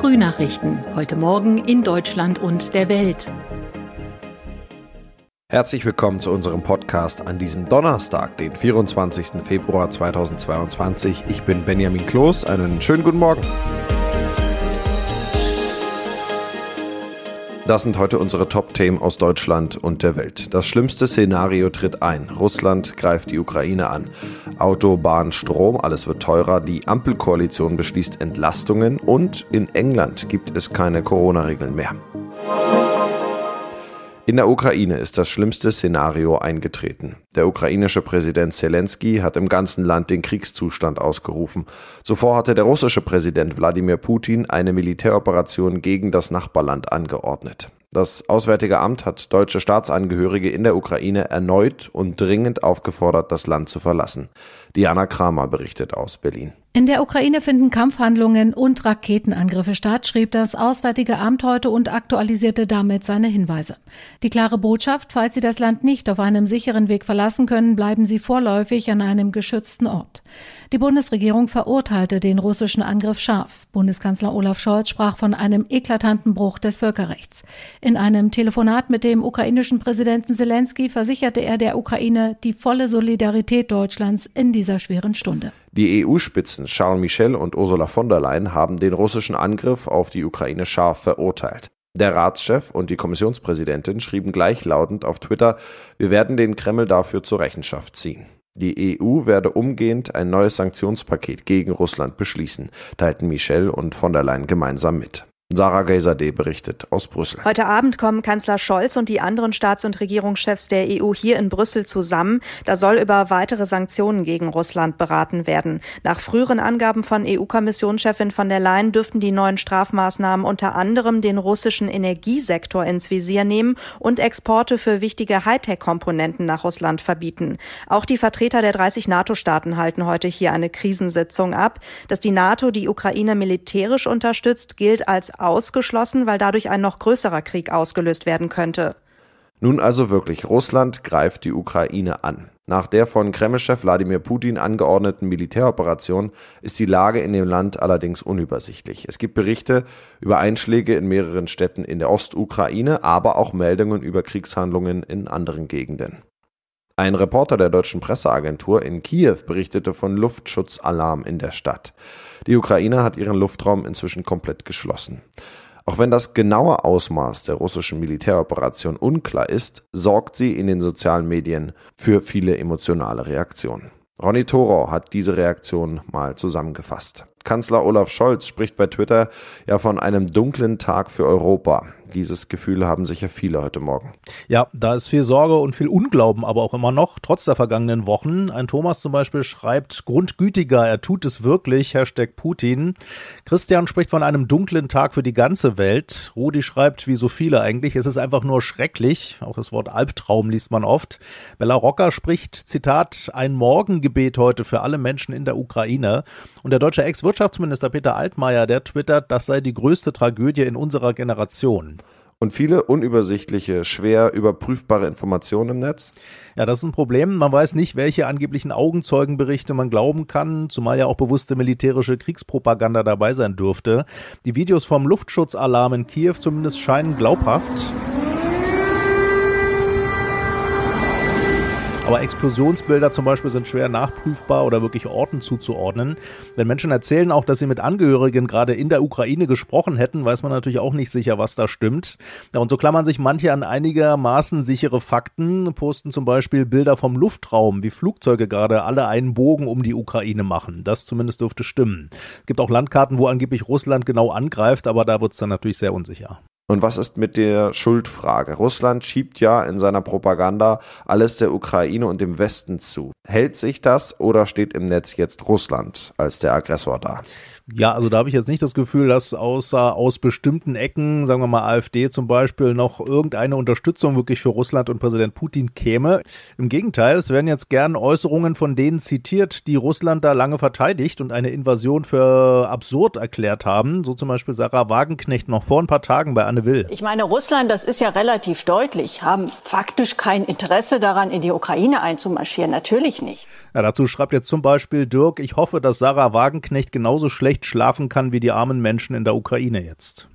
Frühnachrichten. Heute Morgen in Deutschland und der Welt. Herzlich willkommen zu unserem Podcast an diesem Donnerstag, den 24. Februar 2022. Ich bin Benjamin Kloß. Einen schönen guten Morgen. Das sind heute unsere Top-Themen aus Deutschland und der Welt. Das schlimmste Szenario tritt ein. Russland greift die Ukraine an. Auto, Bahn, Strom, alles wird teurer. Die Ampelkoalition beschließt Entlastungen und in England gibt es keine Corona-Regeln mehr. In der Ukraine ist das schlimmste Szenario eingetreten. Der ukrainische Präsident Zelensky hat im ganzen Land den Kriegszustand ausgerufen. Zuvor hatte der russische Präsident Wladimir Putin eine Militäroperation gegen das Nachbarland angeordnet. Das Auswärtige Amt hat deutsche Staatsangehörige in der Ukraine erneut und dringend aufgefordert, das Land zu verlassen. Diana Kramer berichtet aus Berlin. In der Ukraine finden Kampfhandlungen und Raketenangriffe statt, schrieb das Auswärtige Amt heute und aktualisierte damit seine Hinweise. Die klare Botschaft, falls Sie das Land nicht auf einem sicheren Weg verlassen können, bleiben Sie vorläufig an einem geschützten Ort. Die Bundesregierung verurteilte den russischen Angriff scharf. Bundeskanzler Olaf Scholz sprach von einem eklatanten Bruch des Völkerrechts. In einem Telefonat mit dem ukrainischen Präsidenten Zelensky versicherte er der Ukraine die volle Solidarität Deutschlands in dieser schweren Stunde. Die EU-Spitzen Charles Michel und Ursula von der Leyen haben den russischen Angriff auf die Ukraine scharf verurteilt. Der Ratschef und die Kommissionspräsidentin schrieben gleichlautend auf Twitter, wir werden den Kreml dafür zur Rechenschaft ziehen. Die EU werde umgehend ein neues Sanktionspaket gegen Russland beschließen, teilten Michel und von der Leyen gemeinsam mit. Sarah Gaysadeh berichtet aus Brüssel. Heute Abend kommen Kanzler Scholz und die anderen Staats- und Regierungschefs der EU hier in Brüssel zusammen. Da soll über weitere Sanktionen gegen Russland beraten werden. Nach früheren Angaben von EU-Kommissionschefin von der Leyen dürften die neuen Strafmaßnahmen unter anderem den russischen Energiesektor ins Visier nehmen und Exporte für wichtige Hightech-Komponenten nach Russland verbieten. Auch die Vertreter der 30 NATO-Staaten halten heute hier eine Krisensitzung ab. Dass die NATO die Ukraine militärisch unterstützt, gilt als ausgeschlossen, weil dadurch ein noch größerer Krieg ausgelöst werden könnte. Nun also wirklich, Russland greift die Ukraine an. Nach der von Kremlchef Wladimir Putin angeordneten Militäroperation ist die Lage in dem Land allerdings unübersichtlich. Es gibt Berichte über Einschläge in mehreren Städten in der Ostukraine, aber auch Meldungen über Kriegshandlungen in anderen Gegenden. Ein Reporter der deutschen Presseagentur in Kiew berichtete von Luftschutzalarm in der Stadt. Die Ukraine hat ihren Luftraum inzwischen komplett geschlossen. Auch wenn das genaue Ausmaß der russischen Militäroperation unklar ist, sorgt sie in den sozialen Medien für viele emotionale Reaktionen. Ronny Thorau hat diese Reaktion mal zusammengefasst. Kanzler Olaf Scholz spricht bei Twitter ja von einem dunklen Tag für Europa. Dieses Gefühl haben sicher viele heute Morgen. Ja, da ist viel Sorge und viel Unglauben, aber auch immer noch, trotz der vergangenen Wochen. Ein Thomas zum Beispiel schreibt, grundgütiger, er tut es wirklich, Hashtag Putin. Christian spricht von einem dunklen Tag für die ganze Welt. Rudi schreibt, wie so viele eigentlich, es ist einfach nur schrecklich. Auch das Wort Albtraum liest man oft. Bella Rocker spricht, Zitat, ein Morgengebet heute für alle Menschen in der Ukraine. Und der deutsche Ex Wirtschaftsminister Peter Altmaier, der twittert, das sei die größte Tragödie in unserer Generation. Und viele unübersichtliche, schwer überprüfbare Informationen im Netz? Ja, das ist ein Problem. Man weiß nicht, welche angeblichen Augenzeugenberichte man glauben kann, zumal ja auch bewusste militärische Kriegspropaganda dabei sein dürfte. Die Videos vom Luftschutzalarm in Kiew zumindest scheinen glaubhaft. Aber Explosionsbilder zum Beispiel sind schwer nachprüfbar oder wirklich Orten zuzuordnen. Wenn Menschen erzählen auch, dass sie mit Angehörigen gerade in der Ukraine gesprochen hätten, weiß man natürlich auch nicht sicher, was da stimmt. Ja, und so klammern sich manche an einigermaßen sichere Fakten, posten zum Beispiel Bilder vom Luftraum, wie Flugzeuge gerade alle einen Bogen um die Ukraine machen. Das zumindest dürfte stimmen. Es gibt auch Landkarten, wo angeblich Russland genau angreift, aber da wird es dann natürlich sehr unsicher. Und was ist mit der Schuldfrage? Russland schiebt ja in seiner Propaganda alles der Ukraine und dem Westen zu. Hält sich das oder steht im Netz jetzt Russland als der Aggressor da? Ja, also da habe ich jetzt nicht das Gefühl, dass außer aus bestimmten Ecken, sagen wir mal AfD zum Beispiel, noch irgendeine Unterstützung wirklich für Russland und Präsident Putin käme. Im Gegenteil, es werden jetzt gern Äußerungen von denen zitiert, die Russland da lange verteidigt und eine Invasion für absurd erklärt haben. So zum Beispiel Sarah Wagenknecht noch vor ein paar Tagen bei Anne gerne will. Ich meine, Russland, das ist ja relativ deutlich, haben faktisch kein Interesse daran, in die Ukraine einzumarschieren. Natürlich nicht. Ja, dazu schreibt jetzt zum Beispiel Dirk, ich hoffe, dass Sarah Wagenknecht genauso schlecht schlafen kann wie die armen Menschen in der Ukraine jetzt.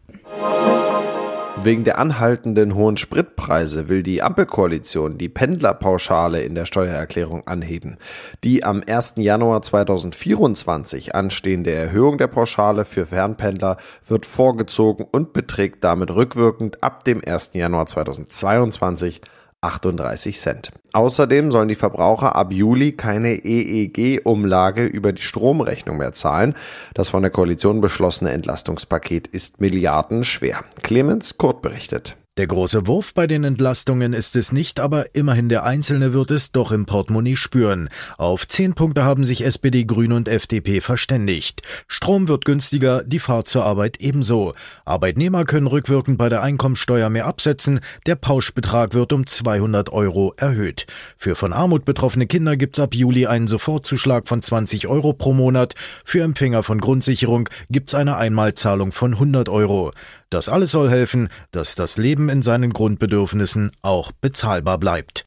Wegen der anhaltenden hohen Spritpreise will die Ampelkoalition die Pendlerpauschale in der Steuererklärung anheben. Die am 1. Januar 2024 anstehende Erhöhung der Pauschale für Fernpendler wird vorgezogen und beträgt damit rückwirkend ab dem 1. Januar 2022 38 Cent. Außerdem sollen die Verbraucher ab Juli keine EEG-Umlage über die Stromrechnung mehr zahlen. Das von der Koalition beschlossene Entlastungspaket ist milliardenschwer. Clemens Kurt berichtet. Der große Wurf bei den Entlastungen ist es nicht, aber immerhin der Einzelne wird es doch im Portemonnaie spüren. Auf zehn Punkte haben sich SPD, Grün und FDP verständigt. Strom wird günstiger, die Fahrt zur Arbeit ebenso. Arbeitnehmer können rückwirkend bei der Einkommensteuer mehr absetzen, der Pauschbetrag wird um 200 Euro erhöht. Für von Armut betroffene Kinder gibt's ab Juli einen Sofortzuschlag von 20 Euro pro Monat. Für Empfänger von Grundsicherung gibt's eine Einmalzahlung von 100 Euro. Das alles soll helfen, dass das Leben in seinen Grundbedürfnissen auch bezahlbar bleibt.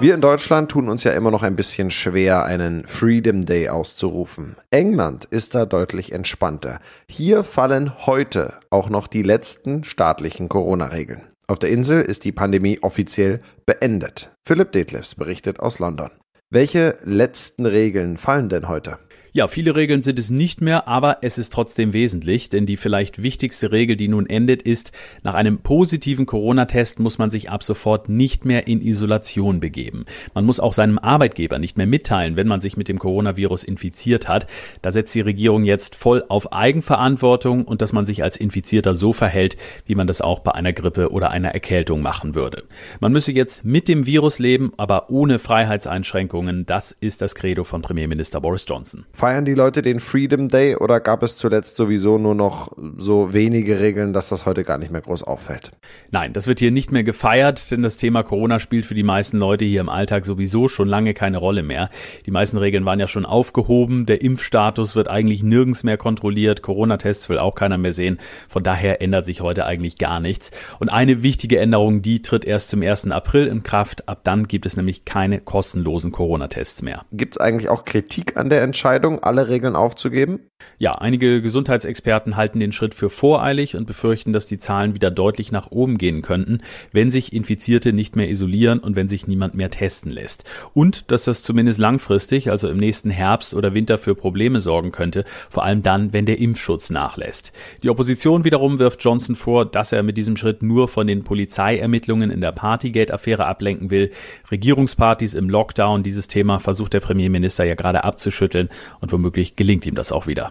Wir in Deutschland tun uns ja immer noch ein bisschen schwer, einen Freedom Day auszurufen. England ist da deutlich entspannter. Hier fallen heute auch noch die letzten staatlichen Corona-Regeln. Auf der Insel ist die Pandemie offiziell beendet. Philipp Detlefs berichtet aus London. Welche letzten Regeln fallen denn heute? Ja, viele Regeln sind es nicht mehr, aber es ist trotzdem wesentlich, denn die vielleicht wichtigste Regel, die nun endet, ist, nach einem positiven Corona-Test muss man sich ab sofort nicht mehr in Isolation begeben. Man muss auch seinem Arbeitgeber nicht mehr mitteilen, wenn man sich mit dem Coronavirus infiziert hat. Da setzt die Regierung jetzt voll auf Eigenverantwortung und dass man sich als Infizierter so verhält, wie man das auch bei einer Grippe oder einer Erkältung machen würde. Man müsse jetzt mit dem Virus leben, aber ohne Freiheitseinschränkungen. Das ist das Credo von Premierminister Boris Johnson. Feiern die Leute den Freedom Day oder gab es zuletzt sowieso nur noch so wenige Regeln, dass das heute gar nicht mehr groß auffällt? Nein, das wird hier nicht mehr gefeiert, denn das Thema Corona spielt für die meisten Leute hier im Alltag sowieso schon lange keine Rolle mehr. Die meisten Regeln waren ja schon aufgehoben, der Impfstatus wird eigentlich nirgends mehr kontrolliert, Corona-Tests will auch keiner mehr sehen. Von daher ändert sich heute eigentlich gar nichts. Und eine wichtige Änderung, die tritt erst zum 1. April in Kraft. Ab dann gibt es nämlich keine kostenlosen Corona-Tests mehr. Gibt es eigentlich auch Kritik an der Entscheidung? Entscheidung, alle Regeln aufzugeben? Ja, einige Gesundheitsexperten halten den Schritt für voreilig und befürchten, dass die Zahlen wieder deutlich nach oben gehen könnten, wenn sich Infizierte nicht mehr isolieren und wenn sich niemand mehr testen lässt. Und dass das zumindest langfristig, also im nächsten Herbst oder Winter für Probleme sorgen könnte, vor allem dann, wenn der Impfschutz nachlässt. Die Opposition wiederum wirft Johnson vor, dass er mit diesem Schritt nur von den Polizeiermittlungen in der Partygate-Affäre ablenken will. Regierungspartys im Lockdown, dieses Thema versucht der Premierminister ja gerade abzuschütteln und womöglich gelingt ihm das auch wieder.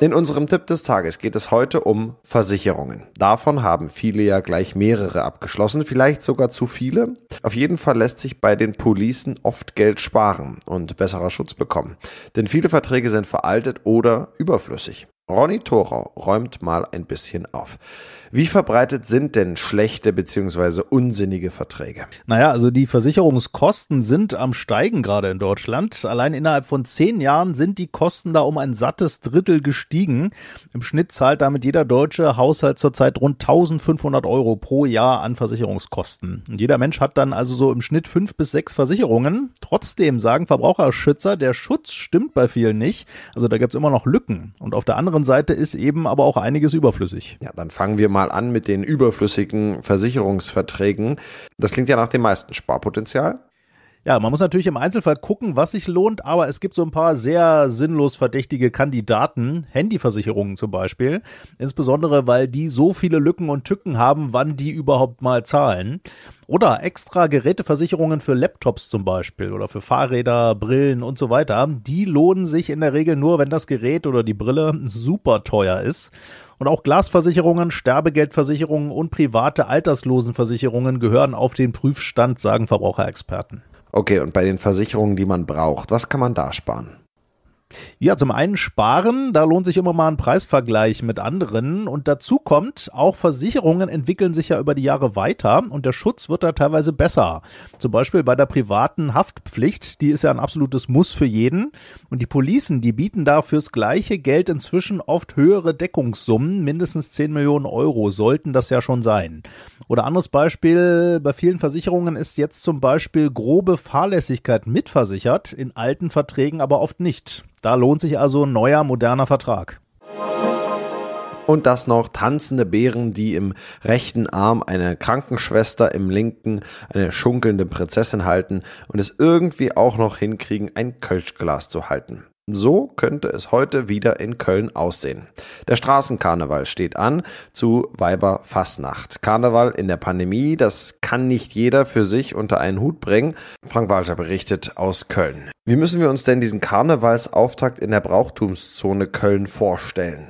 In unserem Tipp des Tages geht es heute um Versicherungen. Davon haben viele ja gleich mehrere abgeschlossen, vielleicht sogar zu viele. Auf jeden Fall lässt sich bei den Policen oft Geld sparen und besserer Schutz bekommen. Denn viele Verträge sind veraltet oder überflüssig. Ronny Thorau räumt mal ein bisschen auf. Wie verbreitet sind denn schlechte bzw. unsinnige Verträge? Naja, also die Versicherungskosten sind am Steigen gerade in Deutschland. Allein innerhalb von zehn Jahren sind die Kosten da um ein sattes Drittel gestiegen. Im Schnitt zahlt damit jeder deutsche Haushalt zurzeit rund 1500 Euro pro Jahr an Versicherungskosten. Und jeder Mensch hat dann also so im Schnitt fünf bis sechs Versicherungen. Trotzdem sagen Verbraucherschützer, der Schutz stimmt bei vielen nicht. Also da gibt's immer noch Lücken. Und auf der anderen Seite ist eben aber auch einiges überflüssig. Ja, dann fangen wir mal an mit den überflüssigen Versicherungsverträgen. Das klingt ja nach dem meisten Sparpotenzial. Ja, man muss natürlich im Einzelfall gucken, was sich lohnt, aber es gibt so ein paar sehr sinnlos verdächtige Kandidaten, Handyversicherungen zum Beispiel, insbesondere weil die so viele Lücken und Tücken haben, wann die überhaupt mal zahlen. Oder extra Geräteversicherungen für Laptops zum Beispiel oder für Fahrräder, Brillen und so weiter. Die lohnen sich in der Regel nur, wenn das Gerät oder die Brille super teuer ist. Und auch Glasversicherungen, Sterbegeldversicherungen und private Alterslosenversicherungen gehören auf den Prüfstand, sagen Verbraucherexperten. Okay, und bei den Versicherungen, die man braucht, was kann man da sparen? Ja, zum einen sparen, da lohnt sich immer mal ein Preisvergleich mit anderen und dazu kommt, auch Versicherungen entwickeln sich ja über die Jahre weiter und der Schutz wird da teilweise besser. Zum Beispiel bei der privaten Haftpflicht, die ist ja ein absolutes Muss für jeden und die Policen, die bieten da fürs gleiche Geld inzwischen oft höhere Deckungssummen, mindestens 10 Millionen Euro sollten das ja schon sein. Oder anderes Beispiel, bei vielen Versicherungen ist jetzt zum Beispiel grobe Fahrlässigkeit mitversichert, in alten Verträgen aber oft nicht. Da lohnt sich also ein neuer, moderner Vertrag. Und das noch tanzende Bären, die im rechten Arm eine Krankenschwester, im linken eine schunkelnde Prinzessin halten und es irgendwie auch noch hinkriegen, ein Kölschglas zu halten. So könnte es heute wieder in Köln aussehen. Der Straßenkarneval steht an zu Weiberfassnacht. Karneval in der Pandemie, das kann nicht jeder für sich unter einen Hut bringen. Frank Walter berichtet aus Köln. Wie müssen wir uns denn diesen Karnevalsauftakt in der Brauchtumszone Köln vorstellen?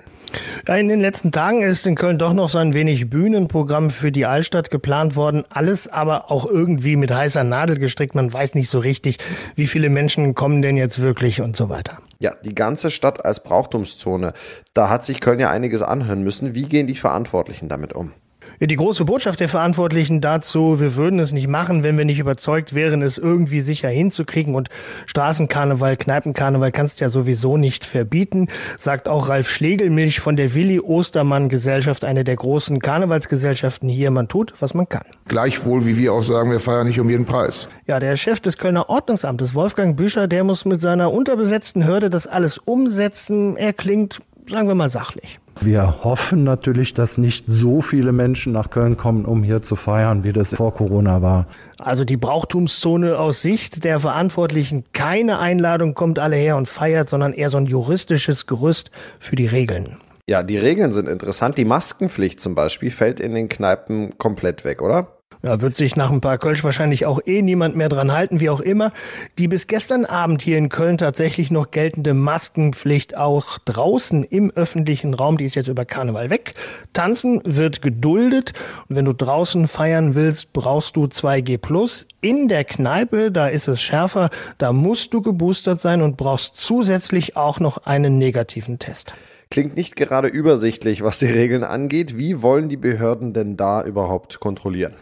Ja, in den letzten Tagen ist in Köln doch noch so ein wenig Bühnenprogramm für die Altstadt geplant worden. Alles aber auch irgendwie mit heißer Nadel gestrickt. Man weiß nicht so richtig, wie viele Menschen kommen denn jetzt wirklich und so weiter. Ja, die ganze Stadt als Brauchtumszone. Da hat sich Köln ja einiges anhören müssen. Wie gehen die Verantwortlichen damit um? Die große Botschaft der Verantwortlichen dazu, wir würden es nicht machen, wenn wir nicht überzeugt wären, es irgendwie sicher hinzukriegen. Und Straßenkarneval, Kneipenkarneval kannst du ja sowieso nicht verbieten, sagt auch Ralf Schlegelmilch von der Willi Ostermann Gesellschaft, eine der großen Karnevalsgesellschaften hier. Man tut, was man kann. Gleichwohl, wie wir auch sagen, wir feiern nicht um jeden Preis. Ja, der Chef des Kölner Ordnungsamtes, Wolfgang Büscher, der muss mit seiner unterbesetzten Hürde das alles umsetzen. Er klingt, sagen wir mal, sachlich. Wir hoffen natürlich, dass nicht so viele Menschen nach Köln kommen, um hier zu feiern, wie das vor Corona war. Also die Brauchtumszone aus Sicht der Verantwortlichen keine Einladung, kommt alle her und feiert, sondern eher so ein juristisches Gerüst für die Regeln. Ja, die Regeln sind interessant. Die Maskenpflicht zum Beispiel fällt in den Kneipen komplett weg, oder? Ja, wird sich nach ein paar Kölsch wahrscheinlich auch eh niemand mehr dran halten, wie auch immer. Die bis gestern Abend hier in Köln tatsächlich noch geltende Maskenpflicht auch draußen im öffentlichen Raum, die ist jetzt über Karneval weg. Tanzen wird geduldet. Und wenn du draußen feiern willst, brauchst du 2G+. In der Kneipe, da ist es schärfer, da musst du geboostert sein und brauchst zusätzlich auch noch einen negativen Test. Klingt nicht gerade übersichtlich, was die Regeln angeht. Wie wollen die Behörden denn da überhaupt kontrollieren?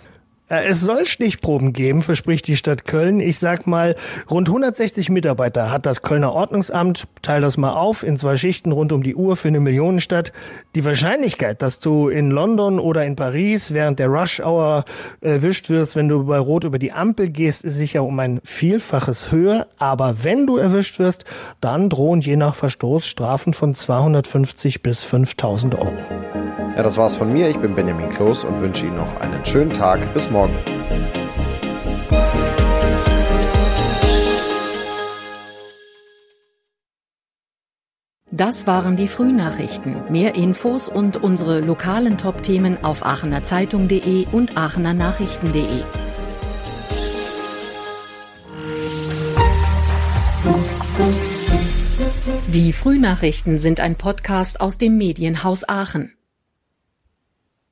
Äh, es soll Stichproben geben, verspricht die Stadt Köln. Ich sag mal, rund 160 Mitarbeiter hat das Kölner Ordnungsamt. Teil das mal auf in zwei Schichten rund um die Uhr für eine Millionenstadt. Die Wahrscheinlichkeit, dass du in London oder in Paris während der Rush Hour erwischt wirst, wenn du bei Rot über die Ampel gehst, ist sicher um ein Vielfaches höher. Aber wenn du erwischt wirst, dann drohen je nach Verstoß Strafen von 250 bis 5000 Euro. Ja, das war's von mir. Ich bin Benjamin Kloß und wünsche Ihnen noch einen schönen Tag. Bis morgen. Das waren die Frühnachrichten. Mehr Infos und unsere lokalen Top-Themen auf aachenerzeitung.de und aachenernachrichten.de. Die Frühnachrichten sind ein Podcast aus dem Medienhaus Aachen.